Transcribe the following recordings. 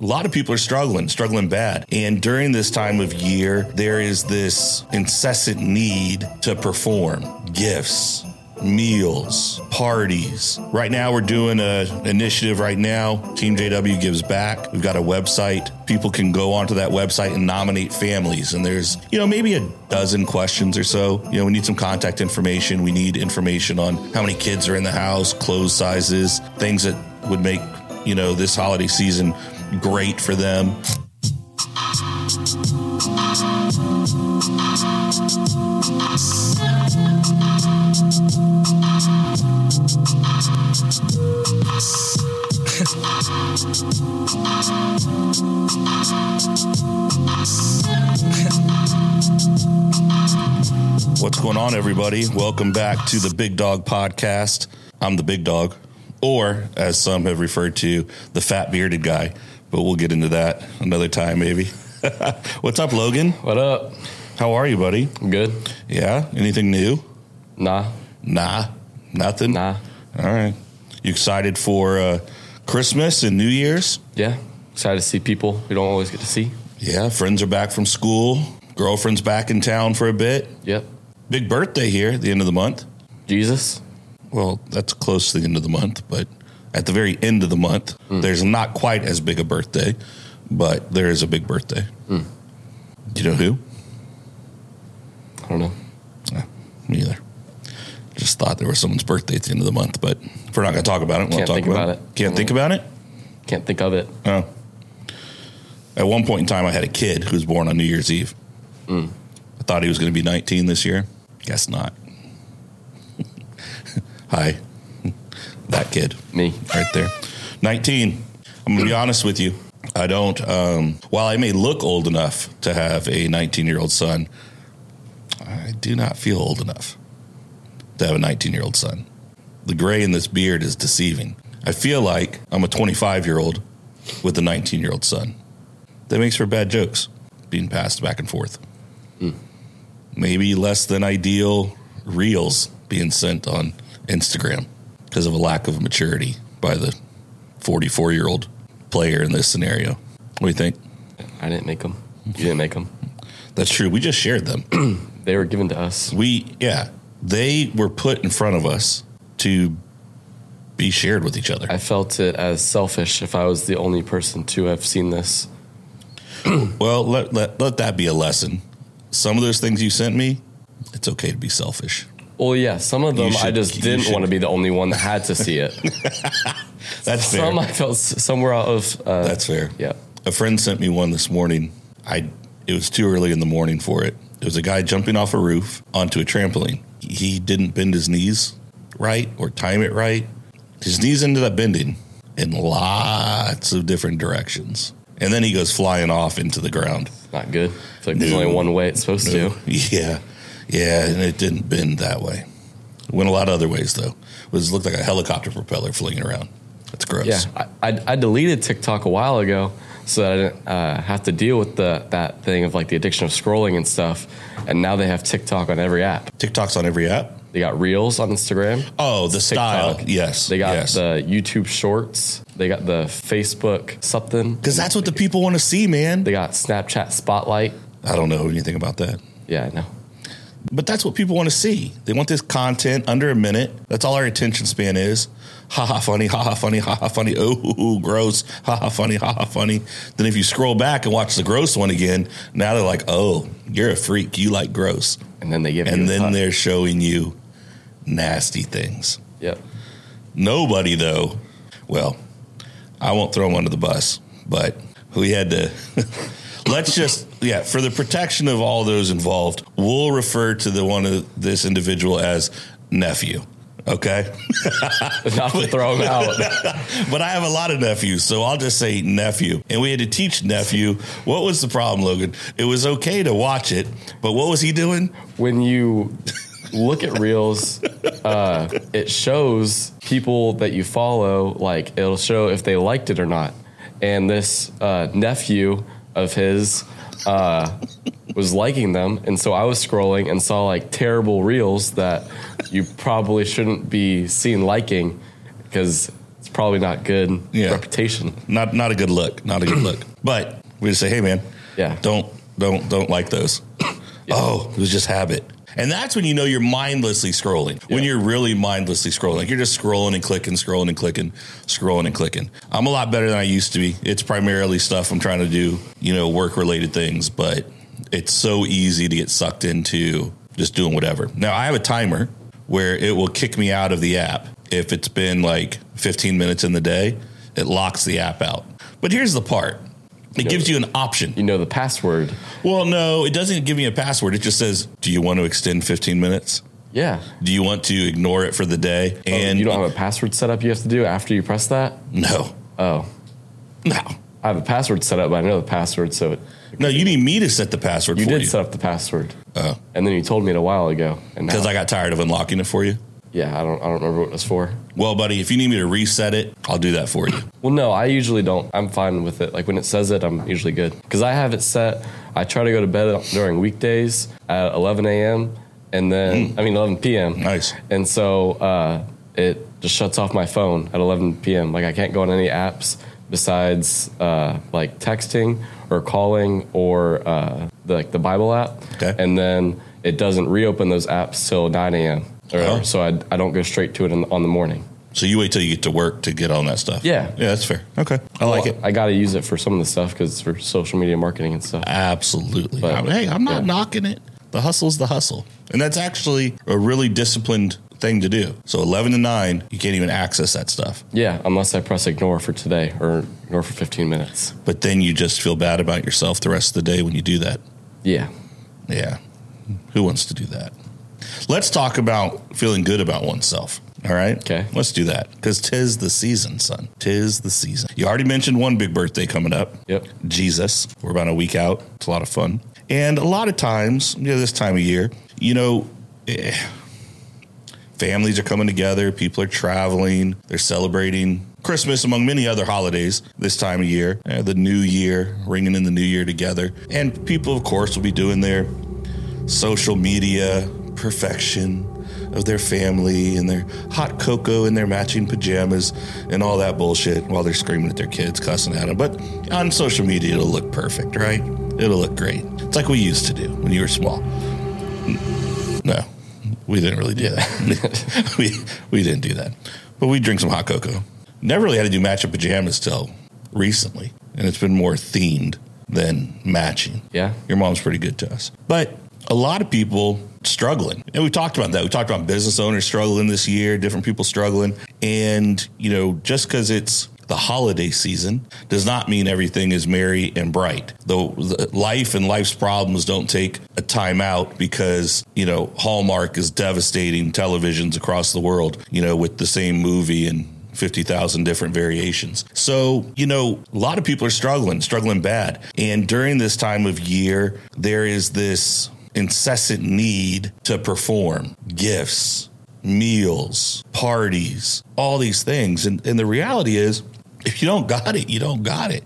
A lot of people are struggling, struggling bad. And during this time of year, there is this incessant need to perform gifts, meals, parties. Right now, we're doing an initiative right now. Team JW Gives Back. We've got a website. People can go onto that website and nominate families. And there's, you know, maybe a dozen questions or so. You know, we need some contact information. We need information on how many kids are in the house, clothes sizes, things that would make, you know, this holiday season great for them. What's going on, everybody? Welcome back to the Big Dog Podcast. I'm the Big Dog, or as some have referred to, the fat bearded guy. But we'll get into that another time, maybe. What's up, Logan? What up? How are you, buddy? I'm good. Yeah. Anything new? Nah, Nah. Nothing. nah. All right. You excited for uh, Christmas and New Year's? Yeah, excited to see people we don't always get to see. Yeah. Friends are back from school. Girlfriend's back in town for a bit. Yep. Big birthday here at the end of the month. Jesus. Well, that's close to the end of the month, but at the very end of the month, there's not quite as big a birthday, but there is a big birthday. Do you know who? I don't know. Eh, me either. Just thought there was someone's birthday at the end of the month, but if we're not going to talk about it, we won't Can't talk think about, it. it. Can't think about it? Can't think of it. Oh. At one point in time, I had a kid who was born on New Year's Eve. Mm. I thought he was going to be 19 this year. Guess not. That kid Me. right there. 19. I'm going to be honest with you. I don't, um, while I may look old enough to have a 19 year old son, I do not feel old enough to have a 19 year old son. The gray in this beard is deceiving. I feel like I'm a 25 year old with a 19 year old son. That makes for bad jokes being passed back and forth. Maybe less than ideal reels being sent on Instagram because of a lack of maturity by the 44 year old player in this scenario. What do you think? I didn't make them. You didn't make them. That's true. We just shared them. They were given to us. we, yeah, they were put in front of us to be shared with each other. I felt it as selfish if I was the only person to have seen this. Well, let, let, let that be a lesson. Some of those things you sent me, it's okay to be selfish. Well, yeah, some of them You I just didn't should- want to be the only one that had to see it. That's fair. some I felt somewhere out of. Uh, That's fair. yeah. A friend sent me one this morning. I it was too early in the morning for it. It was a guy jumping off a roof onto a trampoline. He didn't bend his knees right or time it right. His knees ended up bending in lots of different directions. And then he goes flying off into the ground. Not good. I feel like there's only one way it's supposed to. Yeah. Yeah, and it didn't bend that way. It went a lot of other ways though. It was looked like a helicopter propeller flinging around. That's gross. Yeah, I, I, I deleted TikTok a while ago so that I didn't uh, have to deal with the that thing of like the addiction of scrolling and stuff. And now they have TikTok on every app. TikTok's on every app. They got Reels on Instagram. Oh, the style. TikTok. Yes. They got yes. the YouTube Shorts. They got the Facebook something. Because that's what the people want to see, man. They got Snapchat Spotlight. I don't know anything about that. Yeah, I know. But that's what people want to see. They want this content under a minute. That's all our attention span is. Ha ha funny, ha ha funny, ha ha funny. Oh, gross. Ha ha funny, ha ha funny. Then if you scroll back and watch the gross one again, now they're like, oh, you're a freak. You like gross. And then they give you And the then they're showing you nasty things. Yep. Nobody, though, well, I won't throw him under the bus, but we had to. Let's just, yeah, for the protection of all those involved, we'll refer to the one of this individual as nephew. Okay. Not to throw him out. but I have a lot of nephews, so I'll just say nephew. And we had to teach nephew. What was the problem, Logan? It was okay to watch it, but what was he doing? when you look at reels uh, it shows people that you follow like it'll show if they liked it or not and this uh, nephew of his uh, was liking them and so i was scrolling and saw like terrible reels that you probably shouldn't be seen liking because it's probably not good Yeah. reputation. Not not a good look. Not a good look. But we just say, hey man, Yeah. don't don't don't like those. Oh, it was just habit. And that's when you know you're mindlessly scrolling. When you're really mindlessly scrolling. Like you're just scrolling and clicking, scrolling and clicking, scrolling and clicking. I'm a lot better than I used to be. It's primarily stuff I'm trying to do, you know, work related things, but it's so easy to get sucked into just doing whatever. Now I have a timer where it will kick me out of the app if it's been like 15 minutes in the day. It locks the app out. But here's the part. It gives you an option. You know the password. Well, no, it doesn't give me a password. It just says, "Do you want to extend 15 minutes? Yeah. Do you want to ignore it for the day?" And And Oh, you don't have a password set up you have to do after you press that? no, Oh. no, I have a password set up, but I know the password, so it, no. You need me to set the password you for did you set up the password. Oh. And then you told me it a while ago. And because I got tired of unlocking it for you. yeah, I don't I don't remember what it was for. Well, buddy, if you need me to reset it, I'll do that for you. Well, no, I usually don't. I'm fine with it. Like when it says it, I'm usually good because I have it set. I try to go to bed during weekdays at 11 a.m. and then I mean 11 p.m. Nice. And so uh, it just shuts off my phone at 11 p.m. Like I can't go on any apps besides uh, like texting or calling or uh, the, like the Bible app. Okay. And then it doesn't reopen those apps till 9 a.m. Or, Oh. So I, I don't go straight to it in, on the morning. So you wait till you get to work to get on that stuff. Yeah. yeah, that's fair. Okay, I like it. I got to use it for some of the stuff because it's for social media marketing and stuff. Absolutely. But- hey, I'm not yeah. knocking it. The hustle's the hustle, and that's actually a really disciplined thing to do. So 11 to 9, you can't even access that stuff. Yeah, unless I press ignore for today or ignore for 15 minutes. But then you just feel bad about yourself the rest of the day when you do that. Yeah. Yeah. Who wants to do that? Let's talk about feeling good about oneself. All right. Okay. Let's do that because tis the season, son. Tis the season. You already mentioned one big birthday coming up. Yep. Jesus. We're about a week out. It's a lot of fun. And a lot of times, you know, this time of year, you know, eh, families are coming together, people are traveling, they're celebrating Christmas among many other holidays this time of year, eh, the new year, ringing in the new year together. And people, of course, will be doing their social media perfection of their family and their hot cocoa and their matching pajamas and all that bullshit while they're screaming at their kids, cussing at them. But on social media, it'll look perfect, right? It'll look great. It's like we used to do when you were small. No, we didn't really do that. we we didn't do that, but we drink some hot cocoa. Never really had to do matching pajamas till recently, and it's been more themed than matching. Yeah. Your mom's pretty good to us. But a lot of people struggling. And we talked about that. We talked about business owners struggling this year, different people struggling. And, you know, just because it's the holiday season does not mean everything is merry and bright. Though life and life's problems don't take a time out because, you know, Hallmark is devastating televisions across the world, you know, with the same movie and 50,000 different variations. So, you know, a lot of people are struggling, struggling bad. And during this time of year, there is this incessant need to perform gifts, meals, parties, all these things. And, and the reality is, if you don't got it, you don't got it.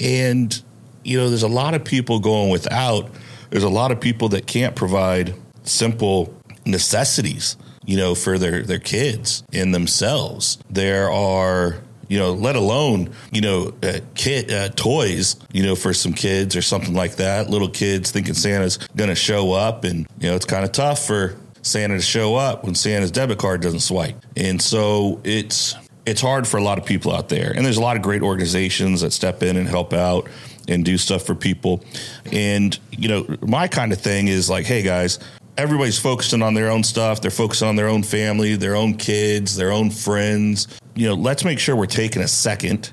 And, you know, there's a lot of people going without. There's a lot of people that can't provide simple necessities, you know, for their, their kids and themselves. There are, you know, let alone, you know, uh, uh, toys, you know, for some kids or something like that. Little kids thinking Santa's going to show up, and you know, it's kind of tough for Santa to show up when Santa's debit card doesn't swipe, and so it's it's hard for a lot of people out there. And there's a lot of great organizations that step in and help out and do stuff for people. And you know, my kind of thing is like, hey guys, everybody's focusing on their own stuff. They're focusing on their own family, their own kids, their own friends. You know, let's make sure we're taking a second,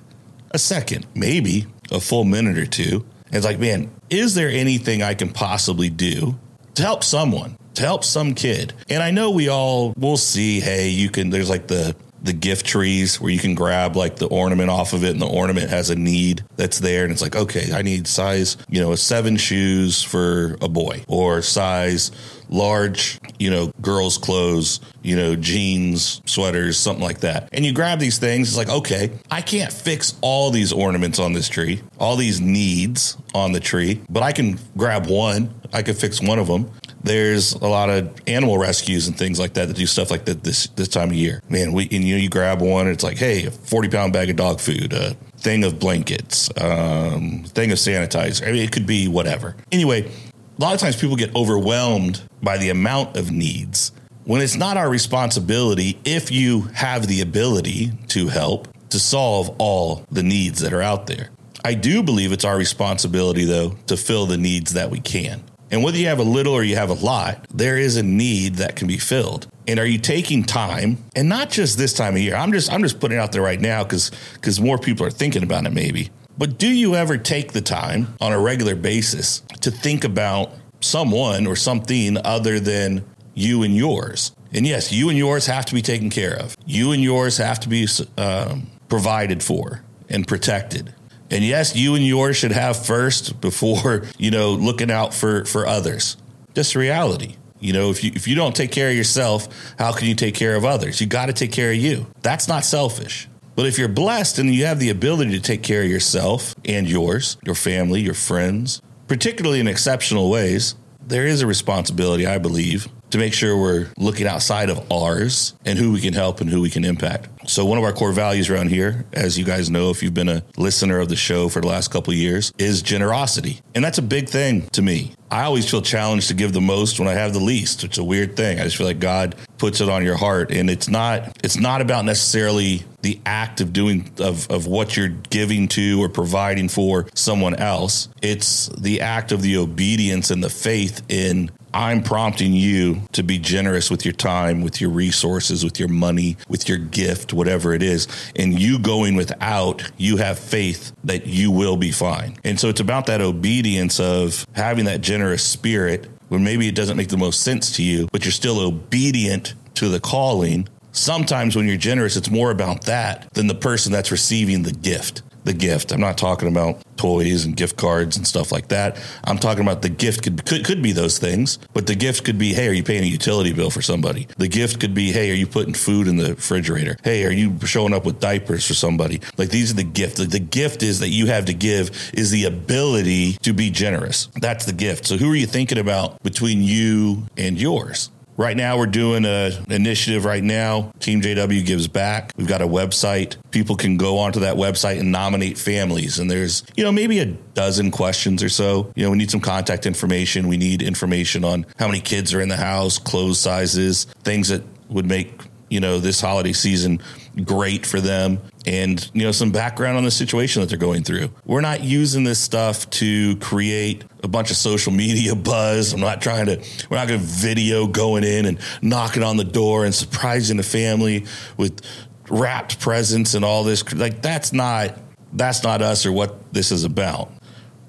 a second, maybe a full minute or two. And it's like, man, is there anything I can possibly do to help someone, to help some kid? And I know we all will see, hey, you can, there's like the, the gift trees where you can grab like the ornament off of it and the ornament has a need that's there. And it's like okay i need size you know seven shoes for a boy or size large you know girls clothes you know jeans sweaters something like that. And you grab these things. It's like okay i can't fix all these ornaments on this tree all these needs on the tree but i can grab one. I can fix one of them there's a lot of animal rescues and things like that that do stuff like that this this time of year. Man, we and you know you grab one, it's like, hey, a forty pound bag of dog food, a thing of blankets, um, thing of sanitizer. I mean, it could be whatever. Anyway, a lot of times people get overwhelmed by the amount of needs when it's not our responsibility if you have the ability to help to solve all the needs that are out there. I do believe it's our responsibility, though, to fill the needs that we can. And whether you have a little or you have a lot, there is a need that can be filled. And are you taking time? And not just this time of year. I'm just I'm just putting it out there right now because because more people are thinking about it maybe. But do you ever take the time on a regular basis to think about someone or something other than you and yours? And yes, you and yours have to be taken care of. You and yours have to be um, provided for and protected. And yes, you and yours should have first before, you know, looking out for, for others. Just reality. You know, if you if you don't take care of yourself, how can you take care of others? You got to take care of you. That's not selfish. But if you're blessed and you have the ability to take care of yourself and yours, your family, your friends, particularly in exceptional ways, there is a responsibility, I believe, to make sure we're looking outside of ours and who we can help and who we can impact. So one of our core values around here, as you guys know if you've been a listener of the show for the last couple years, is generosity. And that's a big thing to me. I always feel challenged to give the most when I have the least. It's a weird thing. I just feel like God puts it on your heart and it's not it's not about necessarily the act of doing of of what you're giving to or providing for someone else. It's the act of the obedience and the faith in I'm prompting you to be generous with your time, with your resources, with your money, with your gift, whatever it is. And you going without, you have faith that you will be fine. And so it's about that obedience of having that generous spirit when maybe it doesn't make the most sense to you, but you're still obedient to the calling. Sometimes when you're generous, it's more about that than the person that's receiving the gift the gift. I'm not talking about toys and gift cards and stuff like that. I'm talking about the gift could, could could be those things, but the gift could be, hey, are you paying a utility bill for somebody? The gift could be, hey, are you putting food in the refrigerator? Hey, are you showing up with diapers for somebody? Like these are the gift. The, the gift is that you have to give is the ability to be generous. That's the gift. So who are you thinking about between you and yours? Right now, we're doing an initiative right now. Team JW gives back. We've got a website. People can go onto that website and nominate families. And there's, you know, maybe a dozen questions or so. You know, we need some contact information. We need information on how many kids are in the house, clothes sizes, things that would make, you know, this holiday season great for them and you know some background on the situation that they're going through. We're not using this stuff to create a bunch of social media buzz. I'm not trying to we're not going to video going in and knocking on the door and surprising the family with wrapped presents and all this like that's not that's not us or what this is about.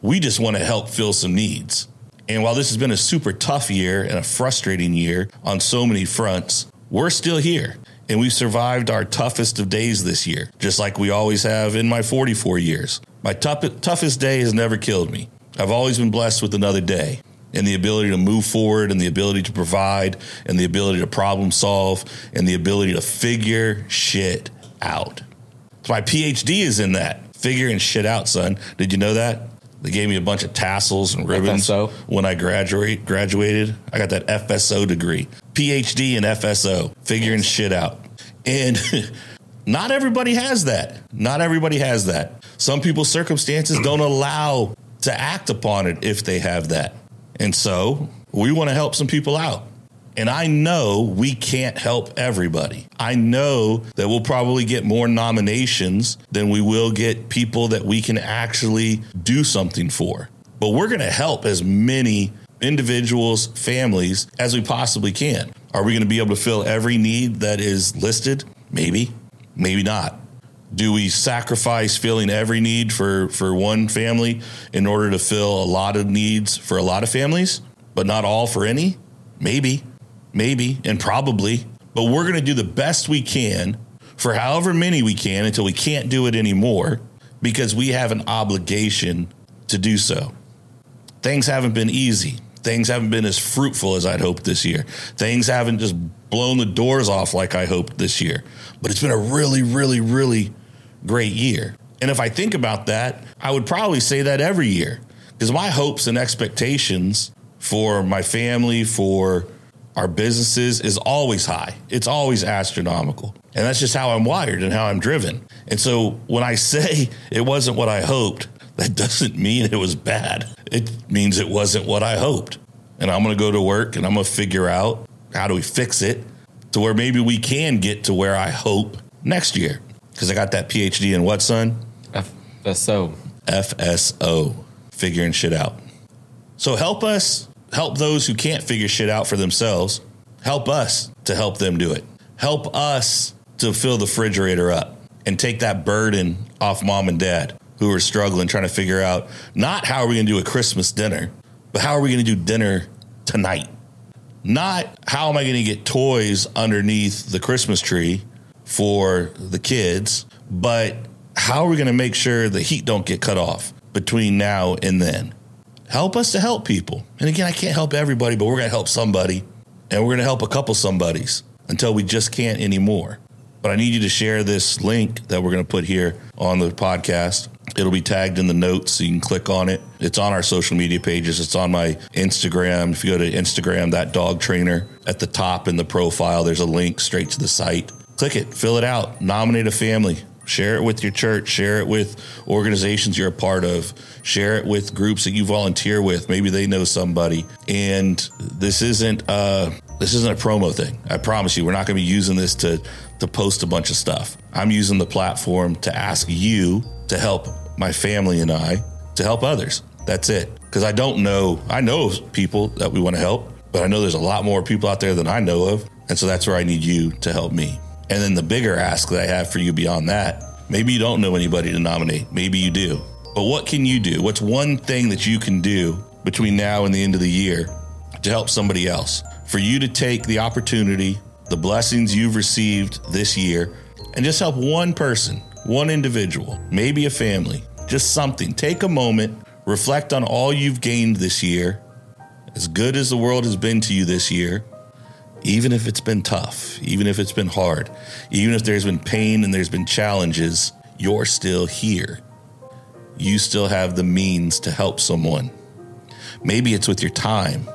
We just want to help fill some needs. And while this has been a super tough year and a frustrating year on so many fronts, we're still here and we survived our toughest of days this year, just like we always have in my 44 years. My tough, toughest day has never killed me. I've always been blessed with another day and the ability to move forward and the ability to provide and the ability to problem solve and the ability to figure shit out. So my PhD is in that figuring shit out, son. Did you know that? They gave me a bunch of tassels and ribbons FSO. when I graduate graduated. I got that FSO degree, PhD in FSO, figuring shit out. And not everybody has that. Not everybody has that. Some people's circumstances don't allow to act upon it if they have that. And so we want to help some people out. And I know we can't help everybody. I know that we'll probably get more nominations than we will get people that we can actually do something for. But we're going to help as many individuals, families as we possibly can. Are we going to be able to fill every need that is listed? Maybe, maybe not. Do we sacrifice filling every need for, for one family in order to fill a lot of needs for a lot of families, but not all for any? Maybe maybe, and probably, but we're going to do the best we can for however many we can until we can't do it anymore because we have an obligation to do so. Things haven't been easy. Things haven't been as fruitful as I'd hoped this year. Things haven't just blown the doors off like I hoped this year. But it's been a really, really, really great year. And if I think about that, I would probably say that every year because my hopes and expectations for my family, for our businesses is always high. It's always astronomical. And that's just how I'm wired and how I'm driven. And so when I say it wasn't what I hoped, that doesn't mean it was bad. It means it wasn't what I hoped. And I'm going to go to work and I'm going to figure out how do we fix it to where maybe we can get to where I hope next year. Because I got that PhD in what, son? FSO. FSO, figuring shit out. So help us help those who can't figure shit out for themselves. Help us to help them do it. Help us to fill the refrigerator up and take that burden off mom and dad who are struggling trying to figure out not how are we going to do a Christmas dinner, but how are we going to do dinner tonight? Not how am I going to get toys underneath the Christmas tree for the kids, but how are we going to make sure the heat don't get cut off between now and then? Help us to help people. And again, I can't help everybody, but we're going to help somebody and we're going to help a couple somebodies until we just can't anymore. But I need you to share this link that we're going to put here on the podcast. It'll be tagged in the notes so you can click on it. It's on our social media pages. It's on my Instagram. If you go to Instagram, that dog trainer at the top in the profile, there's a link straight to the site. Click it, fill it out, nominate a family, share it with your church, share it with organizations you're a part of, share it with groups that you volunteer with. Maybe they know somebody. And this isn't uh this isn't a promo thing. I promise you, we're not going to be using this to to post a bunch of stuff. I'm using the platform to ask you to help my family and I to help others. That's it. Because I don't know, I know people that we want to help, but I know there's a lot more people out there than I know of. And so that's where I need you to help me. And then the bigger ask that I have for you beyond that, maybe you don't know anybody to nominate, maybe you do. But what can you do? What's one thing that you can do between now and the end of the year to help somebody else? For you to take the opportunity, the blessings you've received this year, and just help one person, one individual, maybe a family, just something. Take a moment, reflect on all you've gained this year, as good as the world has been to you this year, even if it's been tough, even if it's been hard, even if there's been pain and there's been challenges, you're still here. You still have the means to help someone. Maybe it's with your time.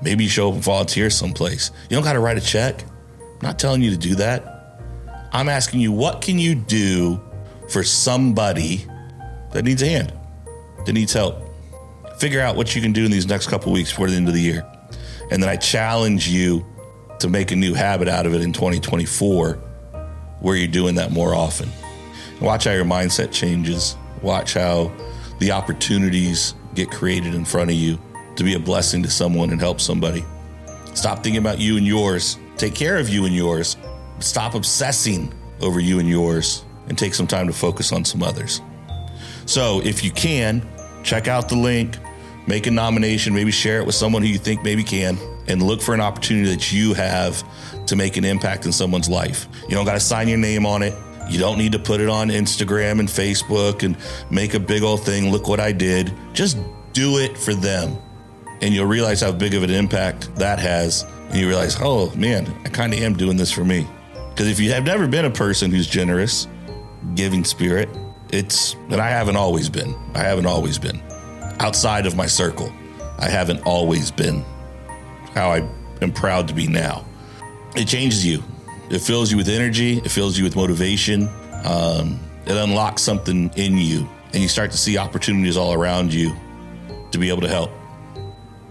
Maybe you show up and volunteer someplace. You don't got to write a check. I'm not telling you to do that. I'm asking you, what can you do for somebody that needs a hand, that needs help? Figure out what you can do in these next couple weeks before the end of the year. And then I challenge you to make a new habit out of it in 2024 where you're doing that more often. Watch how your mindset changes. Watch how the opportunities get created in front of you to be a blessing to someone and help somebody. Stop thinking about you and yours. Take care of you and yours. Stop obsessing over you and yours and take some time to focus on some others. So, if you can, check out the link, make a nomination, maybe share it with someone who you think maybe can, and look for an opportunity that you have to make an impact in someone's life. You don't got to sign your name on it. You don't need to put it on Instagram and Facebook and make a big old thing. Look what I did. Just do it for them. And you'll realize how big of an impact that has. And you realize, oh man, I kind of am doing this for me. Because if you have never been a person who's generous, giving spirit, it's, and I haven't always been. I haven't always been. Outside of my circle, I haven't always been how I am proud to be now. It changes you. It fills you with energy. It fills you with motivation. Um, it unlocks something in you, and you start to see opportunities all around you to be able to help.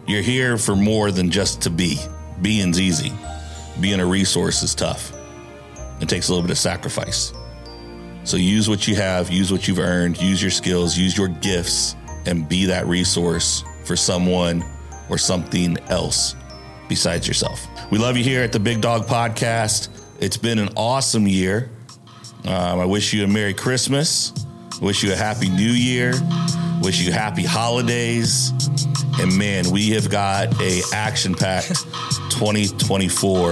You're here for more than just to be. Being's easy. Being a resource is tough. It takes a little bit of sacrifice. So use what you have, use what you've earned, use your skills, use your gifts, and be that resource for someone or something else besides yourself. We love you here at the Big Dog Podcast. It's been an awesome year. Um, I wish you a Merry Christmas. Wish you a Happy New Year. Wish you happy holidays. And man, we have got a action-packed 2024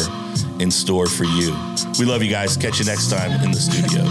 in store for you. We love you guys. Catch you next time in the studio.